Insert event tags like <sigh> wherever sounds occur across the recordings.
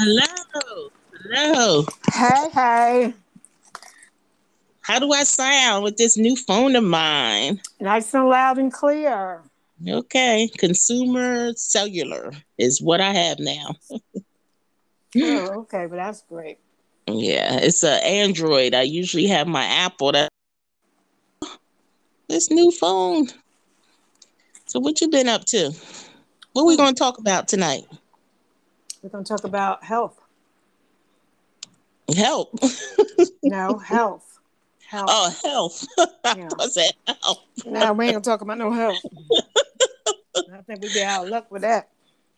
Hello. Hello. Hey, hey. How do I sound with this new phone of mine? Nice and loud and clear. Okay. Consumer cellular is what I have now. Oh, <laughs> okay, but that's great. Yeah, it's an Android. I usually have my Apple. That this new phone. So what you been up to? What we hmm. gonna talk about tonight? We're going to talk about health. Help. <laughs> No, health. Health. Oh, health. <laughs> Yeah. I said help. No, we ain't going to talk about no health. I think we be out of luck with that.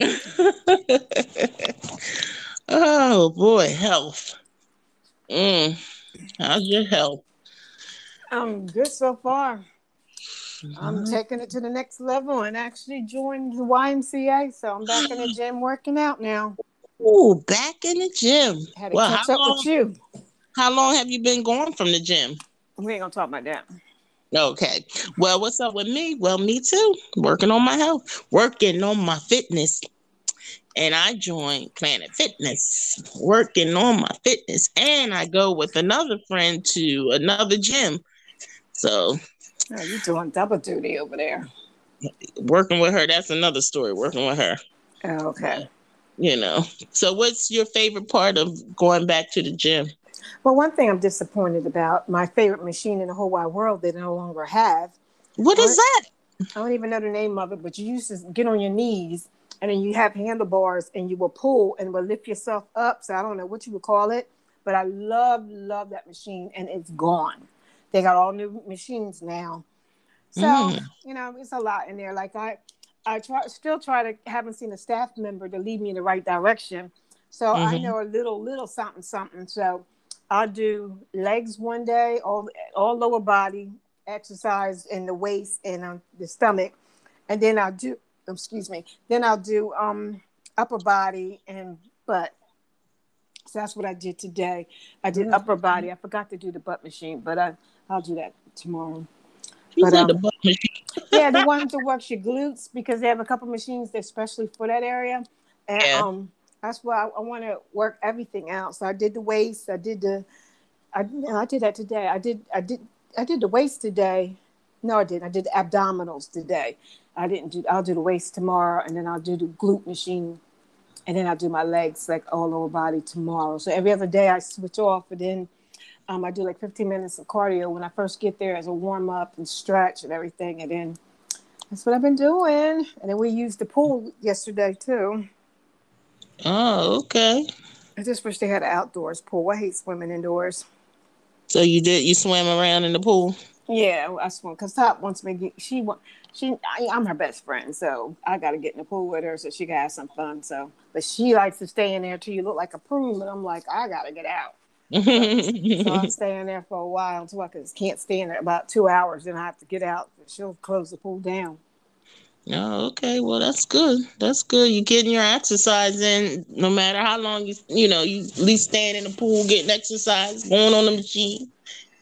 <laughs> oh boy, health. Mm. How's your health? Um, good so far. I'm taking it to the next level and actually joined the YMCA. So I'm back in the <gasps> gym working out now. Oh, back in the gym. Had to Well, catch how up long, with you. how long have you been going from the gym? We ain't gonna talk about that. Okay. Well, what's up with me? Well, me too. Working on my health, working on my fitness. And I joined Planet Fitness, working on my fitness. And I go with another friend to another gym. So Oh, you doing double duty over there. working with her, that's another story. Working with her, Oh, okay. you know. So what's your favorite part of going back to the gym? Well, one thing I'm disappointed about, my favorite machine in the whole wide world, they no longer have. What is that? I don't even know the name of it, but you used to get on your knees and then you have handlebars and you will pull and will lift yourself up. So I don't know what you would call it, but I love, love that machine and it's gone. They got all new machines now. So, Mm. you know, it's a lot in there. Like I I try still try to haven't seen a staff member to lead me in the right direction. So I Mhm. know a little, little something, something. So I'll do legs one day, all all lower body exercise in the waist and um, the stomach, and then I'll do excuse me, then I'll do um upper body and butt. So that's what I did today. I did Mhm. upper body. I forgot to do the butt machine, but I I'll do that tomorrow. But, said um, the butt machine. <laughs> Yeah, the one that works your glutes because they have a couple machines that's especially for that area. And Yeah. um that's why I, I want to work everything out. So I did the waist, I did the I I did that today. I did I did I did the waist today. No, I didn't. I did the abdominals today. I didn't do I'll do the waist tomorrow and then I'll do the glute machine and then I'll do my legs like all over body tomorrow. So every other day I switch off and then um, I do like 15 minutes of cardio when I first get there as a warm up and stretch and everything. And then that's what I've been doing. And then we used the pool yesterday too. Oh, okay. I just wish they had an outdoors pool. I hate swimming indoors. So you did you swam around in the pool? Yeah, I swim because Top wants me. to Get, she want she. I, I'm her best friend, so I got to get in the pool with her so she can have some fun. So, but she likes to stay in there till you look like a prune. But I'm like, I got to get out. So I'm <laughs> staying there for a while until I can't stay in there about two hours. Then I have to get out. She'll close the pool down. oh, okay. Well, that's good. That's good. You're getting your exercise in, no matter how long you you know you at least staying in the pool, getting exercise, going on the machine,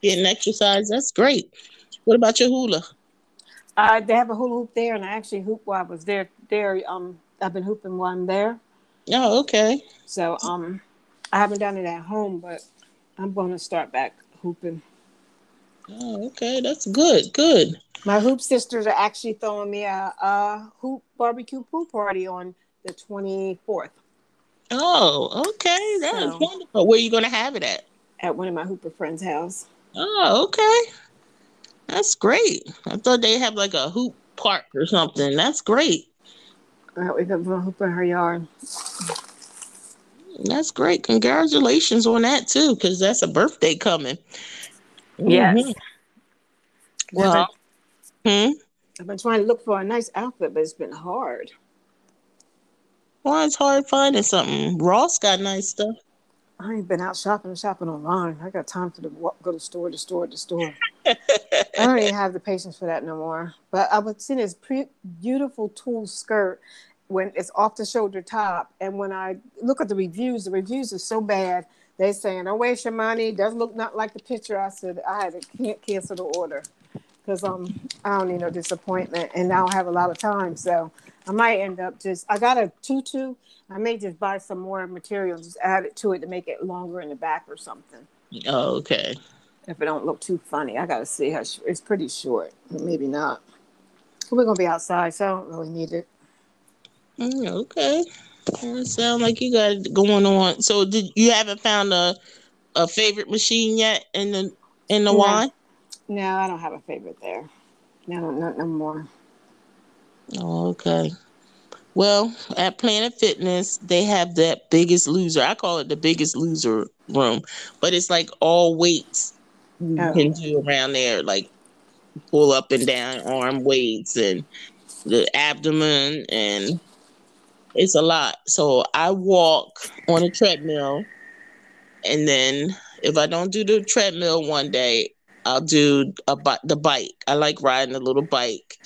getting exercise. That's great. What about your hula? Uh, they have a hula hoop there, and I actually hoop while I was there. There, um, I've been hooping while I'm there. Oh, okay. So, um, I haven't done it at home, but I'm going to start back hooping. Oh, okay. That's good. Good. My hoop sisters are actually throwing me a, a hoop barbecue pool party on the 24th Oh, okay. That's So- wonderful. Where are you gonna have it at? at one of my hooper friends' house. Oh, okay. That's great. I thought they have like a hoop park or something. That's great. Uh, we got hoop in her yard. That's great. Congratulations on that too, because that's a birthday coming. Yes. Mhm. Well, hmm. I've been trying to look for a nice outfit, but it's been hard. Why it's hard finding something. Ross got nice stuff. I ain't been out shopping and shopping online. I got time for the walk, go to store to store to store. <laughs> I don't even have the patience for that no more. But I was seeing this pre- beautiful tulle skirt when it's off the shoulder top, and when I look at the reviews, the reviews are so bad. They're saying, "Don't waste your money. Doesn't look not like the picture." I said, "I had to can- cancel the order because um I don't need no disappointment, and I don't have a lot of time, so I might end up just I got a tutu. I may just buy some more material, just add it to it to make it longer in the back or something. Oh, okay. If it don't look too funny, I gotta see how sh- it's pretty short, maybe not. We're gonna be outside, so I don't really need it. Mm, okay. Sound like you got it going on. So, did you haven't found a a favorite machine yet in the in the No. Y? No, I don't have a favorite there. No, no, no more. Oh, okay. Well, at Planet Fitness, they have that biggest loser. I call it the biggest loser room, but it's like all weights you Oh. can do around there, like pull up and down arm weights and the abdomen, and it's a lot. So I walk on a treadmill, and then if I don't do the treadmill one day, I'll do a the bike. I like riding a little bike,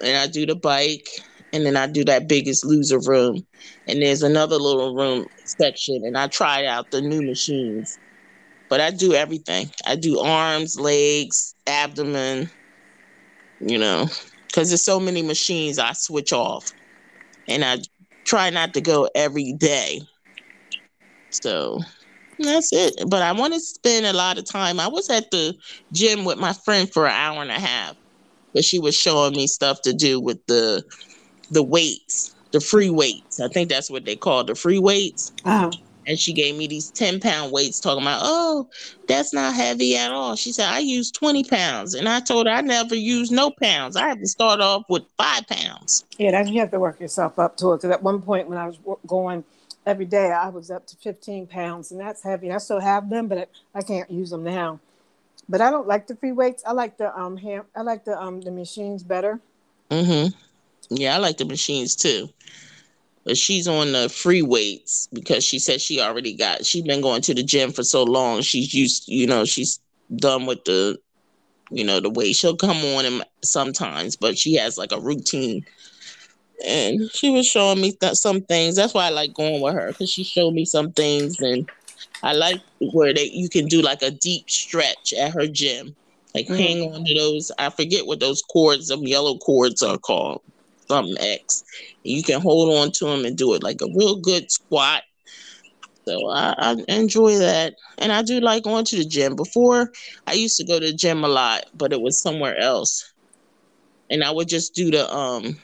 and I do the bike, and then I do that biggest loser room, and there's another little room section, and I try out the new machines. But I do everything. I do arms, legs, abdomen, you know, because there's so many machines. I switch off, and I try not to go every day. So that's it. But I want to spend a lot of time. I was at the gym with my friend for an hour and a half, but she was showing me stuff to do with the the weights, the free weights. I think that's what they call the free weights. Oh, And she gave me these 10 pound weights, talking about, oh, that's not heavy at all. She said, I use 20 pounds. And I told her I never use no pounds. I have to start off with five pounds. yeah, that you have to work yourself up to it. Because at one point when I was going every day, I was up to 15 pounds, and that's heavy. I still have them, but I can't use them now. But I don't like the free weights. I like the um ham. I like the um the machines better. hmm Yeah, I like the machines too. But she's on the free weights because she said she already got, she's been going to the gym for so long. She's used, you know, she's done with the, you know, the weight. She'll come on and sometimes, but she has like a routine. And she was showing me th- some things. That's why I like going with her because she showed me some things. And I like where they you can do like a deep stretch at her gym. Like Mm. hang on to those. I forget what those cords, them yellow cords are called. Something X. You can hold on to them and do it like a real good squat. So I, I enjoy that. And I do like going to the gym. Before I used to go to the gym a lot, but it was somewhere else. And I would just do the um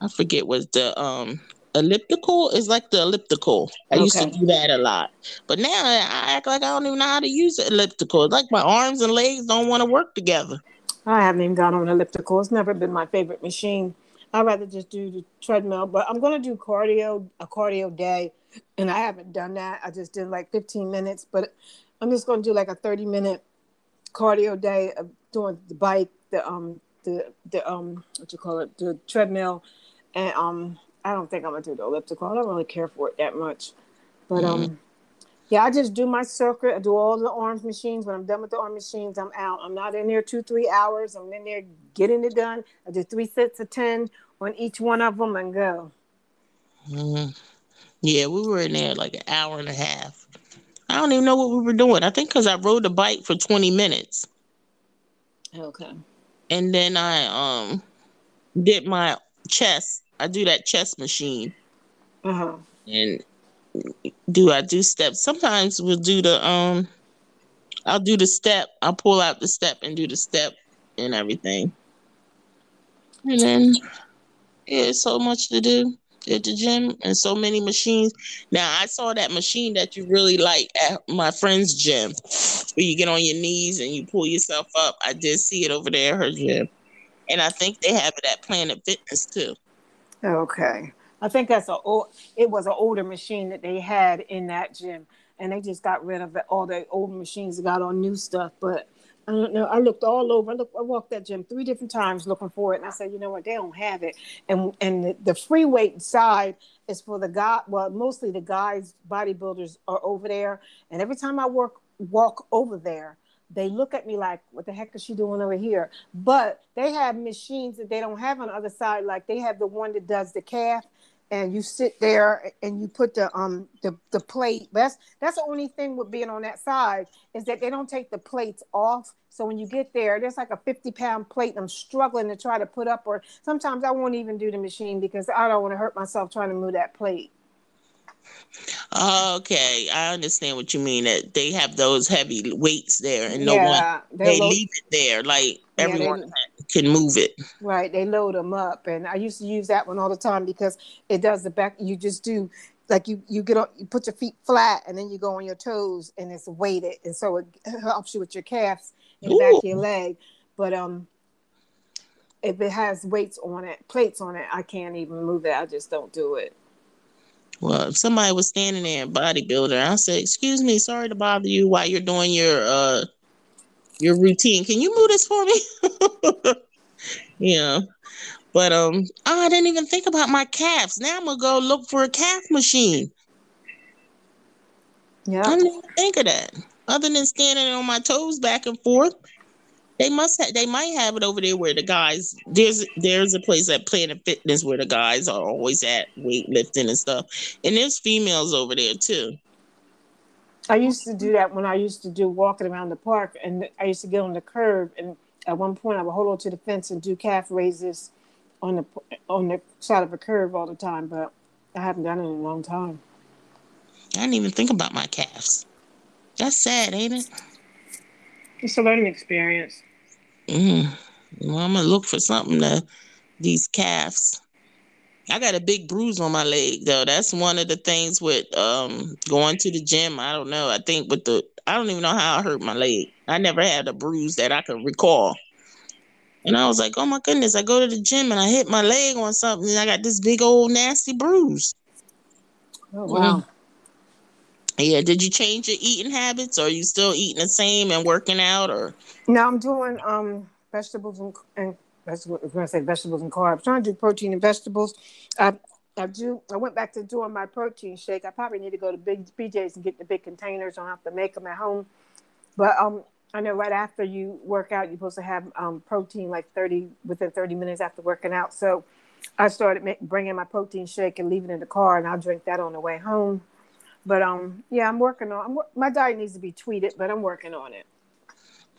I forget what the um elliptical is like the elliptical. I used to do that a lot. But now I act like I don't even know how to use the elliptical. It's like my arms and legs don't want to work together. I haven't even gone on elliptical. It's never been my favorite machine. I'd rather just do the treadmill, but I'm going to do cardio, a cardio day. And I haven't done that. I just did like 15 minutes, but I'm just going to do like a 30 minute cardio day of doing the bike, the, um, the, the, um, what you call it, the treadmill. And, um, I don't think I'm going to do the elliptical. I don't really care for it that much. But, um, yeah, I just do my circuit. I do all the arms machines. When I'm done with the arm machines, I'm out. I'm not in there two, three hours. I'm in there getting it done. I do three sets of 10 on each one of them and go. Mhm. Yeah, we were in there like an hour and a half. I don't even know what we were doing. I think because I rode the bike for 20 minutes. Okay. And then I um did my chest. I do that chest machine. Uh huh. And do I do steps? Sometimes we'll do the um I'll do the step. I'll pull out the step and do the step and everything. And then yeah, so much to do at the gym and so many machines. Now I saw that machine that you really like at my friend's gym where you get on your knees and you pull yourself up. I did see it over there at her gym. And I think they have it at Planet Fitness too. Okay. I think that's a old, it was an older machine that they had in that gym, and they just got rid of it, all the old machines got on new stuff. But I don't know. I looked all over. I looked, I walked that gym three different times looking for it, and I said, you know what, they don't have it. And and the, the free weight side is for the guy. Well, mostly the guys, bodybuilders are over there, and every time I work walk over there. They look at me like, "What the heck is she doing over here?" But they have machines that they don't have on the other side. Like they have the one that does the calf, and you sit there and you put the um the, the plate that's that's the only thing with being on that side is that they don't take the plates off so when you get there there's like a 50 pound plate and i'm struggling to try to put up or sometimes i won't even do the machine because i don't want to hurt myself trying to move that plate Okay, I understand what you mean. That they have those heavy weights there, and no yeah, one they leave it there. Like yeah, everyone they, can move it. Right, they load them up, and I used to use that one all the time because it does the back. You just do like you you get on, you put your feet flat, and then you go on your toes, and it's weighted, and so it <laughs> helps you with your calves and Ooh. back of your leg. But um, if it has weights on it, plates on it, I can't even move it. I just don't do it. Well, if somebody was standing there, bodybuilder, I said, "Excuse me, sorry to bother you while you're doing your uh your routine. Can you move this for me?" <laughs> yeah, but um, oh, I didn't even think about my calves. Now I'm gonna go look for a calf machine. Yeah, I didn't think of that. Other than standing on my toes back and forth, they must have. They might have it over there where the guys. There's there's a place at Planet Fitness where the guys are always at weightlifting and stuff, and there's females over there too. I used to do that when I used to do walking around the park, and I used to get on the curb, and at one point I would hold on to the fence and do calf raises on the on the side of a curb all the time, but I haven't done it in a long time. I didn't even think about my calves. That's sad, ain't it? It's a learning experience. Mm. Well, I'm gonna look for something to these calves. I got a big bruise on my leg though. That's one of the things with um going to the gym. I don't know. I think with the I don't even know how I hurt my leg. I never had a bruise that I can recall. And I was like, oh my goodness, I go to the gym and I hit my leg on something and I got this big old nasty bruise. Oh wow. Mm. Yeah, did you change your eating habits? Or are you still eating the same and working out or no, I'm doing um vegetables and, and vegetables. I was gonna say vegetables and carbs. I'm trying to do protein and vegetables. I I do. I went back to doing my protein shake. I probably need to go to Big BJ's and get the big containers. I don't have to make them at home. But um, I know right after you work out, you're supposed to have um, protein like 30 within 30 minutes after working out. So I started make, bringing my protein shake and leaving it in the car, and I'll drink that on the way home. But um, yeah, I'm working on. I'm, my diet needs to be tweeted, but I'm working on it.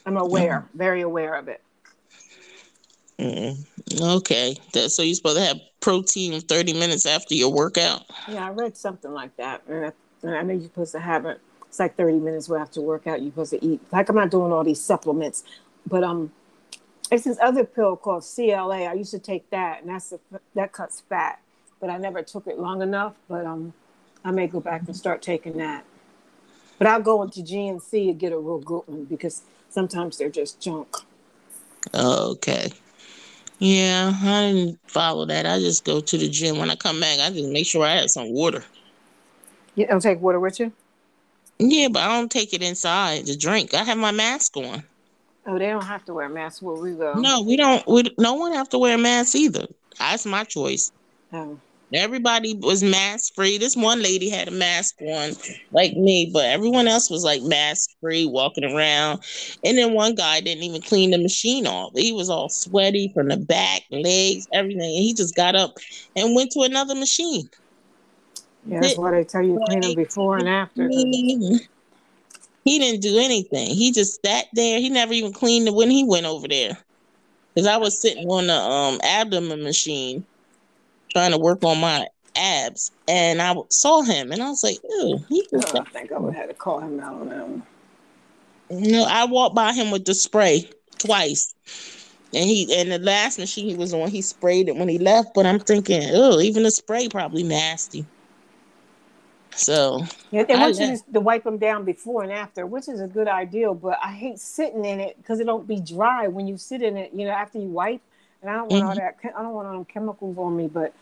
I'm aware, very aware of it. Mm, okay, that, so you're supposed to have protein 30 minutes after your workout. Yeah, I read something like that, and I, and I know you're supposed to have it. It's like 30 minutes after workout. You're supposed to eat. Like I'm not doing all these supplements, but um, it's this other pill called CLA. I used to take that, and that's a, that cuts fat, but I never took it long enough. But um, I may go back and start taking that. But I'll go into GNC and get a real good one because sometimes they're just junk. Okay. Yeah, I didn't follow that. I just go to the gym when I come back. I just make sure I have some water. You don't take water with you? Yeah, but I don't take it inside to drink. I have my mask on. Oh, they don't have to wear masks where we go. No, we don't. We no one have to wear a mask either. That's my choice. Oh. Everybody was mask free. This one lady had a mask on, like me, but everyone else was like mask free, walking around. And then one guy didn't even clean the machine off. He was all sweaty from the back, legs, everything. And he just got up and went to another machine. Yeah, that's why they tell you clean them before and after. <laughs> He didn't do anything. He just sat there. He never even cleaned it when he went over there. Because I was sitting on the um abdomen machine trying to work on my abs, and I saw him, and I was like, "Ew." He oh, I think I would have to call him out on that one. You know, I walked by him with the spray twice, and he and the last machine he was on, he sprayed it when he left. But I'm thinking, oh, even the spray probably nasty. So yeah, they want you to, wipe them down before and after, which is a good idea. But I hate sitting in it because it don't be dry when you sit in it. You know, after you wipe, and I don't want mm-hmm. all that. I don't want all them chemicals on me. But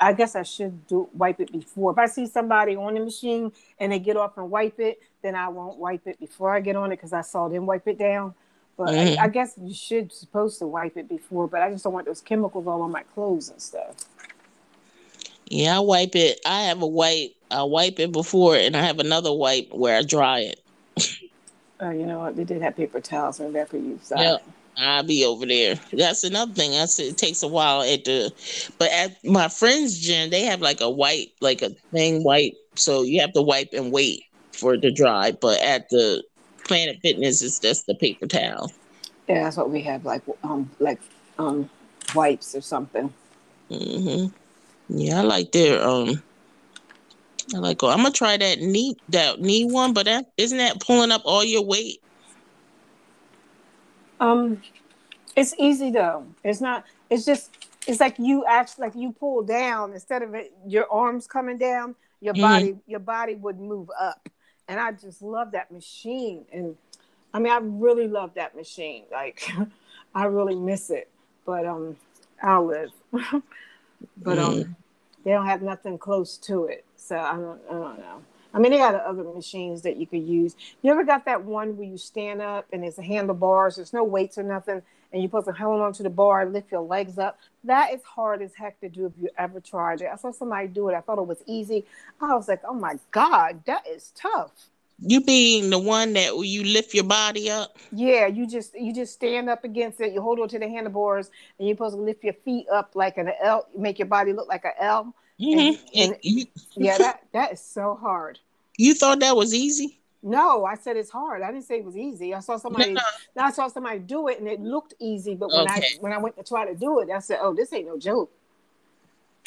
I guess I should do wipe it before. If I see somebody on the machine and they get off and wipe it, then I won't wipe it before I get on it because I saw them wipe it down. But mm-hmm. I, I, guess you should supposed to wipe it before. But I just don't want those chemicals all on my clothes and stuff. Yeah, I wipe it. I have a wipe. I wipe it before, and I have another wipe where I dry it. Oh, <laughs> you know what? They did have paper towels, and that could use. I'll be over there. That's another thing. I said it takes a while at the, but at my friend's gym, they have like a white, like a thing wipe, so you have to wipe and wait for it to dry. But at the Planet Fitness, it's just the paper towel. Yeah, that's what we have, like um, like um, wipes or something. hmm Yeah, I like their um. I like. Oh, I'm gonna try that knee that knee one, but that isn't that pulling up all your weight. Um, it's easy though. It's not. It's just. It's like you actually like you pull down instead of it, your arms coming down. Your Mhm. body, your body would move up, and I just love that machine. And I mean, I really love that machine. Like, <laughs> I really miss it. But um, I'll live. <laughs> but um, they don't have nothing close to it. So I don't. I don't know. I mean, they got other machines that you could use. You ever got that one where you stand up and it's a handlebars, there's no weights or nothing, and you're supposed to hold on to the bar and lift your legs up? That is hard as heck to do if you ever tried it. I saw somebody do it. I thought it was easy. I was like, oh my God, that is tough. You being the one that you lift your body up. Yeah, you just you just stand up against it. You hold on to the handlebars, and you're supposed to lift your feet up like an L, make your body look like an L. Mhm. And- And you, Yeah, that that is so hard. you thought that was easy? No, I said it's hard. I didn't say it was easy. I saw somebody. No. I saw somebody do it, and it looked easy. But when Okay. I when I went to try to do it, I said, "Oh, this ain't no joke."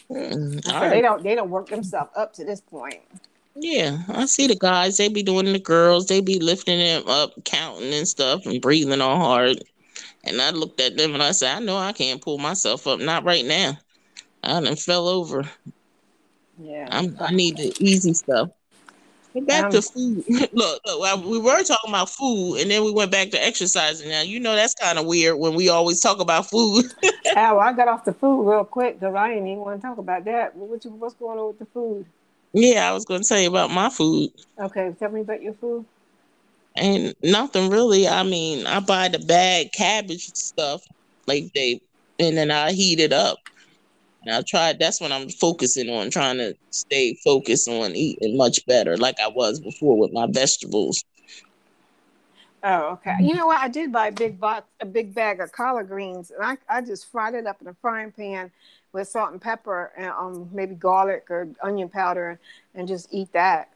Mm, I all they don't they don't work themselves up to this point. Yeah, I see the guys. They be doing the girls. They be lifting them up, counting and stuff, and breathing all hard. And I looked at them and I said, I know I can't pull myself up. Not right now. I done fell over. Yeah. I'm, I need the easy stuff. Get back to food. <laughs> look, look, we were talking about food, and then we went back to exercising. Now you know that's kind of weird when we always talk about food. <laughs> Al, I got off the food real quick because I didn't even want to talk about that. What you, what's going on with the food? yeah, I was going to tell you about my food. Okay, tell me about your food. And nothing really. I mean, I buy the bag cabbage stuff, like they, and then I heat it up. And I tried. That's what I'm focusing on, trying to stay focused on eating much better, like I was before with my vegetables. Oh, okay. You know what? I did buy a big box, a big bag of collard greens, and I, I just fried it up in a frying pan with salt and pepper and um maybe garlic or onion powder, and just eat that.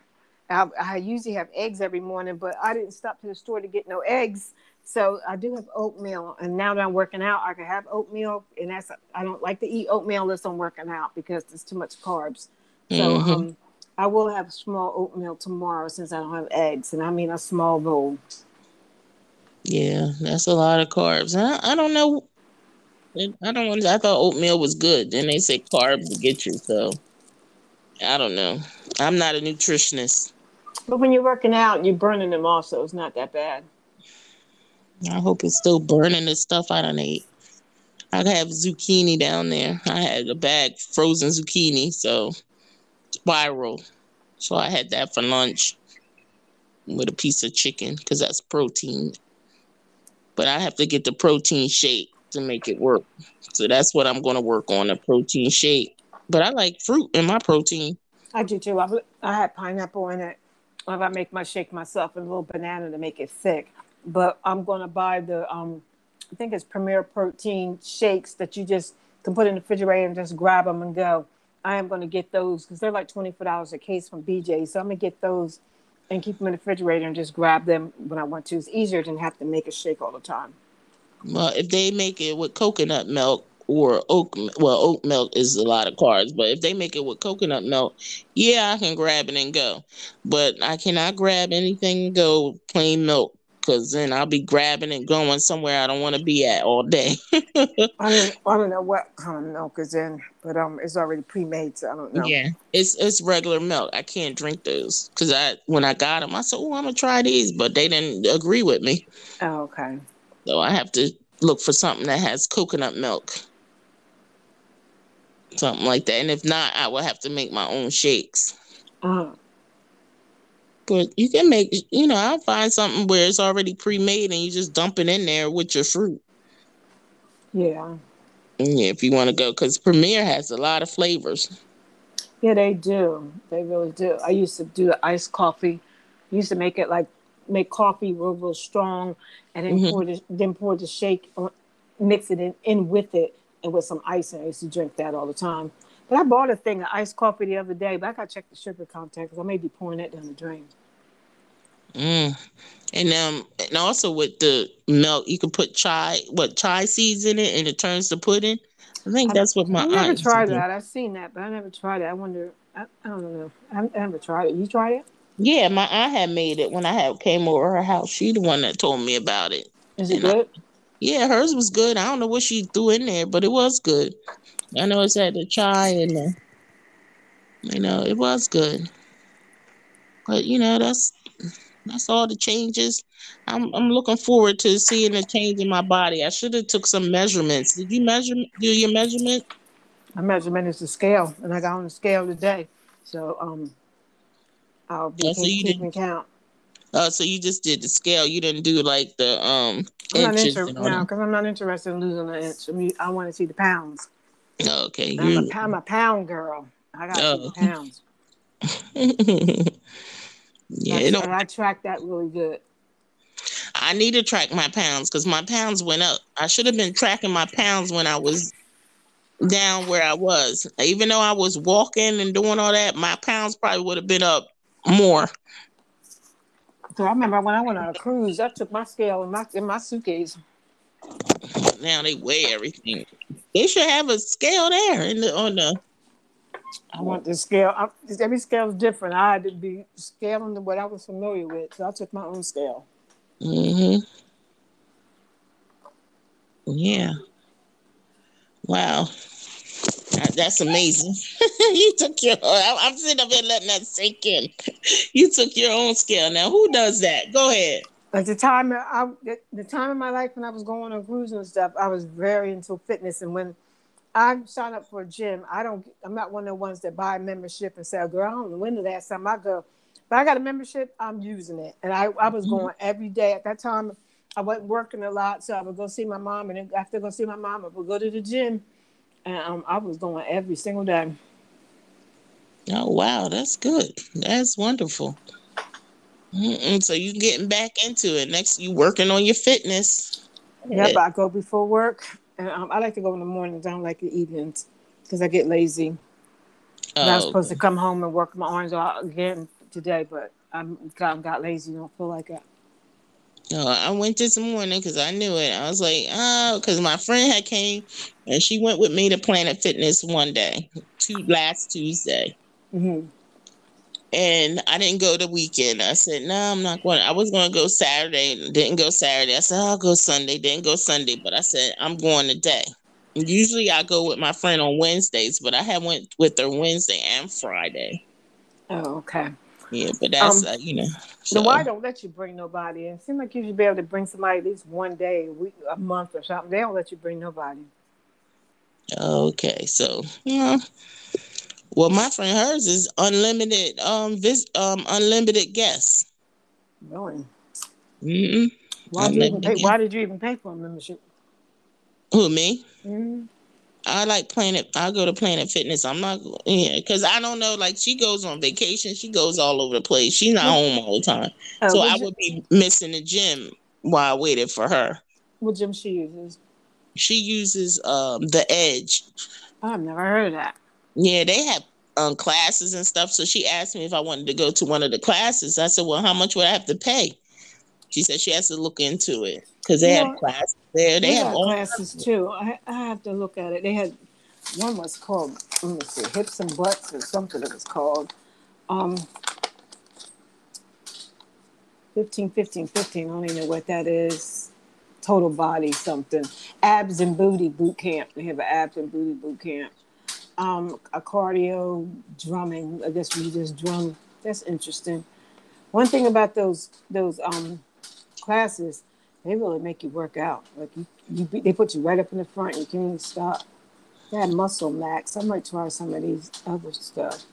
I, I usually have eggs every morning, but I didn't stop to the store to get no eggs, so I do have oatmeal. And now that I'm working out, I can have oatmeal, and that's I don't like to eat oatmeal unless I'm working out because it's too much carbs. So Mhm. um, I will have small oatmeal tomorrow since I don't have eggs, and I mean a small bowl. Yeah, that's a lot of carbs. I, I don't know. I don't want. I thought oatmeal was good. Then they say carbs to get you. So I don't know. I'm not a nutritionist. But when you're working out, you're burning them off, so it's not that bad. I hope it's still burning the stuff I don't ate. I have zucchini down there. I had a bag frozen zucchini, so spiral. So I had that for lunch with a piece of chicken because that's protein. But I have to get the protein shake to make it work. So that's what I'm going to work on a protein shake. But I like fruit in my protein. I do too. I, I had pineapple in it. I make my shake myself and a little banana to make it thick. But I'm going to buy the, um, I think it's Premier Protein shakes that you just can put in the refrigerator and just grab them and go. I am going to get those because they're like $24 a case from BJ. So I'm going to get those and keep them in the refrigerator and just grab them when I want to. It's easier than have to make a shake all the time. Well, if they make it with coconut milk or oat, well, oat milk is a lot of carbs, but if they make it with coconut milk, yeah, I can grab it and go. But I cannot grab anything and go plain milk because then I'll be grabbing and going somewhere I don't want to be at all day. <laughs> I don't, I don't know what kind of milk is in, but um, it's already pre-made, so I don't know. Yeah, it's it's regular milk. I can't drink those because I when I got them, I said, "Oh, I'm gonna try these," but they didn't agree with me, Oh, okay. so I have to look for something that has coconut milk, something like that. And if not, I will have to make my own shakes. Uh, But you can make, you know, I'll find something where it's already pre-made and you just dump it in there with your fruit. yeah. Yeah, if you want to go, because Premier has a lot of flavors. Yeah, they do. They really do. I used to do the iced coffee. I used to make it like make coffee real, real strong, and then mm-hmm. pour the then pour the shake, mix it in, in with it, and with some ice. And I used to drink that all the time. But I bought a thing of iced coffee the other day, but I gotta check the sugar content because I may be pouring that down the drain. Mm. And um, and also with the milk, you can put chai, what chai seeds in it, and it turns to pudding. I think that's what my I never tried that. I've seen that, but I never tried it. I wonder. I, I don't know. I, I never tried it. You tried it? Yeah, my aunt had made it when I had came over her house. She the one that told me about it. Is it and good? I, yeah, hers was good. I don't know what she threw in there, but it was good. I know it's had the chai and the, you know, it was good. But you know, that's that's all the changes. I'm I'm looking forward to seeing a change in my body. I should have took some measurements. Did you measure do your measurement? My measurement is the scale, and I got on the scale today. So um I'll be oh, so keeping count. Oh, so you just did the scale. You didn't do like the um I'm inches. Not inter- no, because I'm not interested in losing an inch. I mean, I want to see the pounds. Okay, I'm a, I'm a pound girl. I got oh. pounds. <laughs> yeah, That's, I track that really good. I need to track my pounds because my pounds went up. I should have been tracking my pounds when I was down where I was. Even though I was walking and doing all that, my pounds probably would have been up more. So I remember when I went on a cruise, I took my scale in my in my suitcase. Now they weigh everything. They should have a scale there in the on the. I want the scale. I, every scale is different. I had to be scaling to what I was familiar with, so I took my own scale. Hmm. Yeah. Wow. That's amazing. <laughs> you took your. I'm sitting up here letting that sink in. <laughs> You took your own scale. Now, who does that? Go ahead. At the time, I the time of my life when I was going on cruises and stuff, I was very into fitness. And when I signed up for a gym, I don't. I'm not one of the ones that buy a membership and say, "Girl, I don't know when the last time I go." But I got a membership. I'm using it, and I I was mm-hmm. going every day at that time. I wasn't working a lot, so I would go see my mom, and after go see my mom, I would go to the gym and um, I was going every single day. Oh wow, that's good. That's wonderful. Mm-mm, so you getting back into it. Next, you working on your fitness. Yep, I go before work, and um, I like to go in the mornings. I don't like the evenings because I get lazy. Oh, I was oh, supposed to come home and work my arms out again today, but I'm got, got lazy. Don't feel like it. No, I went this morning because I knew it. I was like, oh, because my friend had came and she went with me to Planet Fitness one day, two last Tuesday. Mm-hmm. And I didn't go the weekend. I said, no, I'm not going. I was going to go Saturday. Didn't go Saturday. I said, I'll go Sunday. Didn't go Sunday. But I said, I'm going today. usually I go with my friend on Wednesdays, but I had went with her Wednesday and Friday. Oh, okay. Yeah, but that's um, uh, you know. So. why don't let you bring nobody? It seems like you should be able to bring somebody at least one day, a week, a month, or something. They don't let you bring nobody. Okay, so yeah. Well, my friend hers is unlimited. Um, vis um, unlimited guests. Really? Mm-hmm. Why did, you even pay, why did you even pay for a membership? Who me? Mm-hmm. I like Planet. I go to Planet Fitness. I'm not, yeah, because I don't know. Like she goes on vacation. She goes all over the place. She's not home all the time. Oh, so I would be missing the gym while I waited for her. What gym she uses? She uses um the Edge. I've never heard of that. Yeah, they have um classes and stuff. So she asked me if I wanted to go to one of the classes. I said, "Well, how much would I have to pay?" She said she has to look into it because they yeah. have classes there. They, they have classes too. I, I have to look at it. They had one was called let me see, hips and butts or something it was called. Um 15, 15, 15. I don't even know what that is. Total body something. Abs and booty boot camp. They have an abs and booty boot camp. Um, a cardio drumming. I guess we just drum. That's interesting. One thing about those those um classes, they really make you work out. Like you, you they put you right up in the front. You can't even stop. That muscle max. I might try some of these other stuff.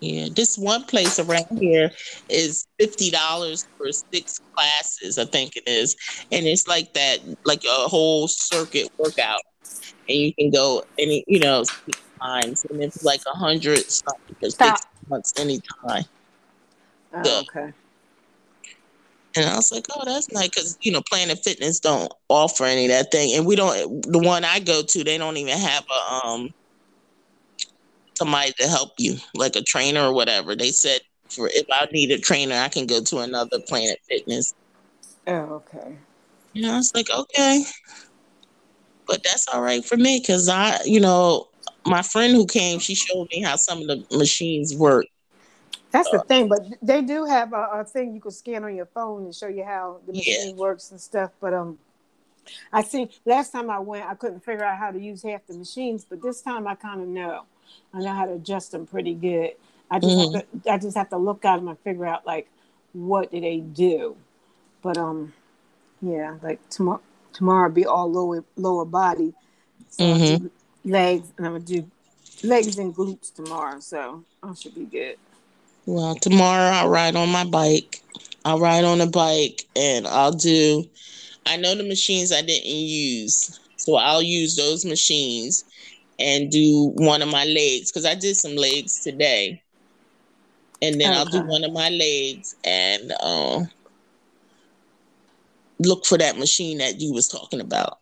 Yeah, this one place around here is fifty dollars for six classes, I think it is, and it's like that, like a whole circuit workout, and you can go any, you know, times, and it's like a hundred something for six months anytime. Oh, so, okay. And I was like, oh, that's nice because you know, Planet Fitness don't offer any of that thing, and we don't. The one I go to, they don't even have a um somebody to help you, like a trainer or whatever. They said for if I need a trainer, I can go to another Planet Fitness. Oh, okay. You know, it's like okay, but that's all right for me because I, you know, my friend who came, she showed me how some of the machines work. That's the thing, but they do have a, a, thing you can scan on your phone and show you how the machine yeah. works and stuff. But um, I think last time I went, I couldn't figure out how to use half the machines, but this time I kind of know. I know how to adjust them pretty good. I just mm-hmm. have to, I just have to look at them and figure out like what do they do. But um, yeah, like tomorrow tomorrow be all lower lower body, so mm-hmm. legs, and I'm gonna do legs and glutes tomorrow. So I should be good. Well, tomorrow I'll ride on my bike. I'll ride on a bike and I'll do, I know the machines I didn't use. So I'll use those machines and do one of my legs because I did some legs today. And then okay. I'll do one of my legs and uh, look for that machine that you was talking about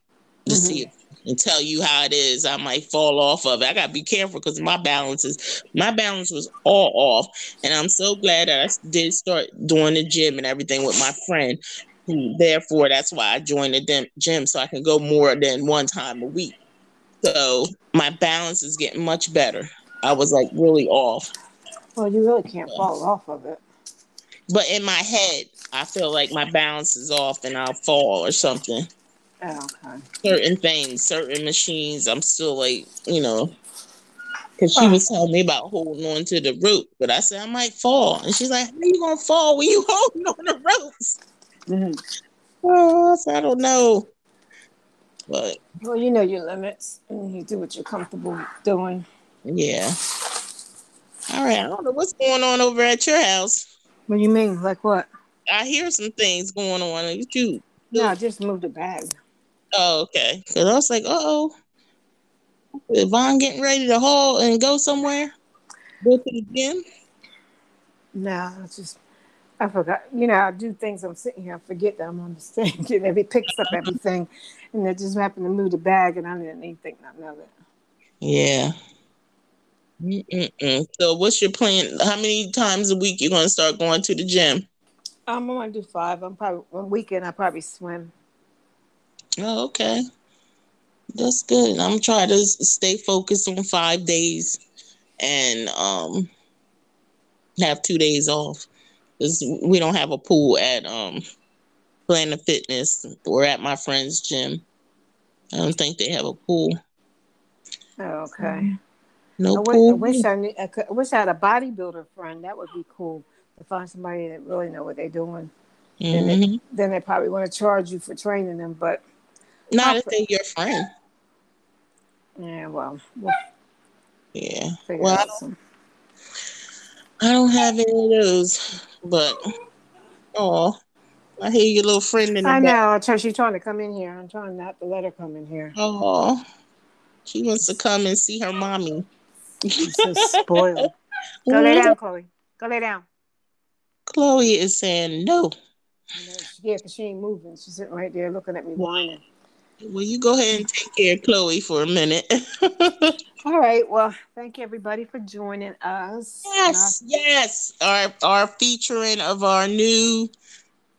to mm-hmm. see if and tell you how it is, I might fall off of it. I gotta be careful because my balance is my balance was all off, and I'm so glad that I did start doing the gym and everything with my friend. Who, therefore, that's why I joined the gym so I can go more than one time a week. So my balance is getting much better. I was like really off. Well, you really can't fall off of it. But in my head, I feel like my balance is off and I'll fall or something. Oh, okay. Certain things, certain machines, I'm still like, you know, because she was telling me about holding on to the rope, but I said I might fall, and she's like, "How you gonna fall when you <laughs> holding on the ropes?" Mm-hmm. Oh, I, said, I don't know, but well, you know your limits, and you do what you're comfortable doing. Yeah. All right, I don't know what's going on over at your house. What do you mean? Like what? I hear some things going on. You no, I just moved a bag. Oh, okay. Because I was like, oh, Yvonne getting ready to haul and go somewhere? Go to the gym? No, it's just I forgot. You know, I do things. I'm sitting here, I forget that I'm on the stage, and every picks up everything, and it just happened to move the bag, and I didn't even think nothing of it. Yeah. Mm-mm-mm. So, what's your plan? How many times a week you gonna start going to the gym? I'm gonna do five. I'm probably one weekend. I probably swim. Oh, okay. That's good. I'm trying to stay focused on five days and um have two days off. Because we don't have a pool at um Planet Fitness or at my friend's gym. I don't think they have a pool. Oh, okay. No I pool. Wish, I, wish I, knew, I, could, I wish I had a bodybuilder friend. That would be cool to find somebody that really know what they're doing. Mm-hmm. Then, they, then they probably want to charge you for training them, but not if they're your friend. Yeah, well, well yeah. Well, I don't, I don't have any of those, but oh, I hear your little friend in the I back. know. She's trying to come in here. I'm trying not to let her come in here. Oh, she wants to come and see her mommy. She's so spoiled. <laughs> Go lay down, Chloe. Go lay down. Chloe is saying no. Yeah, because she ain't moving. She's sitting right there looking at me whining. Will you go ahead and take care of Chloe for a minute. <laughs> All right. Well, thank you everybody for joining us. Yes, our, yes. Our our featuring of our new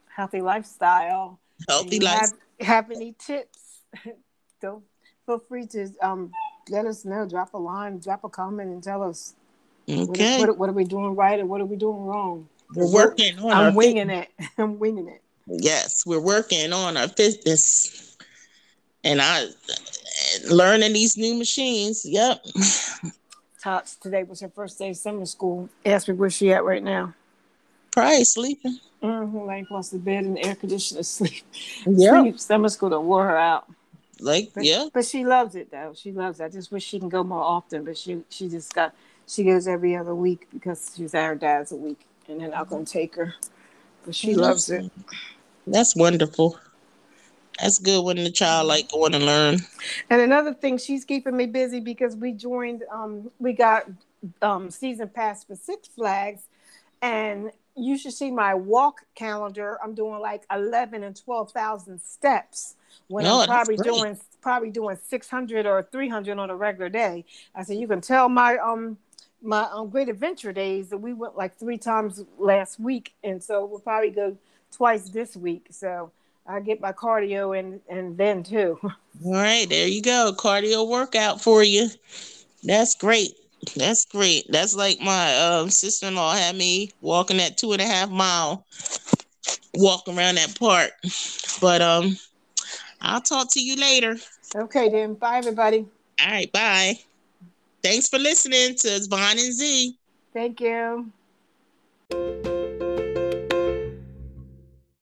healthy lifestyle. Healthy lifestyle. Have, have any tips? <laughs> Don't feel free to um let us know. Drop a line, drop a comment, and tell us. Okay. What, what, what are we doing right and what are we doing wrong? We're working on. I'm winging it. <laughs> I'm winging it. Yes, we're working on our fitness, and I learning these new machines. Yep. <sighs> Tots today was her first day of summer school. Ask me where she at right now. Probably sleeping. Mm-hmm, laying across the bed in the air conditioner, <laughs> sleep. Yeah. Sleep. Summer school to wore her out. Like but, yeah. But she loves it though. She loves it. I just wish she can go more often. But she she just got she goes every other week because she's at her dad's a week and they're not going to take her. But she that's, loves it. That's wonderful. That's good when the child like going to learn. And another thing, she's keeping me busy because we joined. Um, we got um season pass for Six Flags, and you should see my walk calendar. I'm doing like 11 and 12,000 steps when Oh, I'm probably doing probably doing 600 or 300 on a regular day. I said you can tell my um my um, great adventure days that we went like three times last week, and so we'll probably go twice this week. So I get my cardio and and then too. <laughs> All right, there you go. Cardio workout for you. That's great. That's great. That's like my um, sister in law had me walking that two and a half mile walk around that park. But um, I'll talk to you later. okay, then bye everybody. All right, bye. Thanks for listening to Vaughn and Z. Thank you.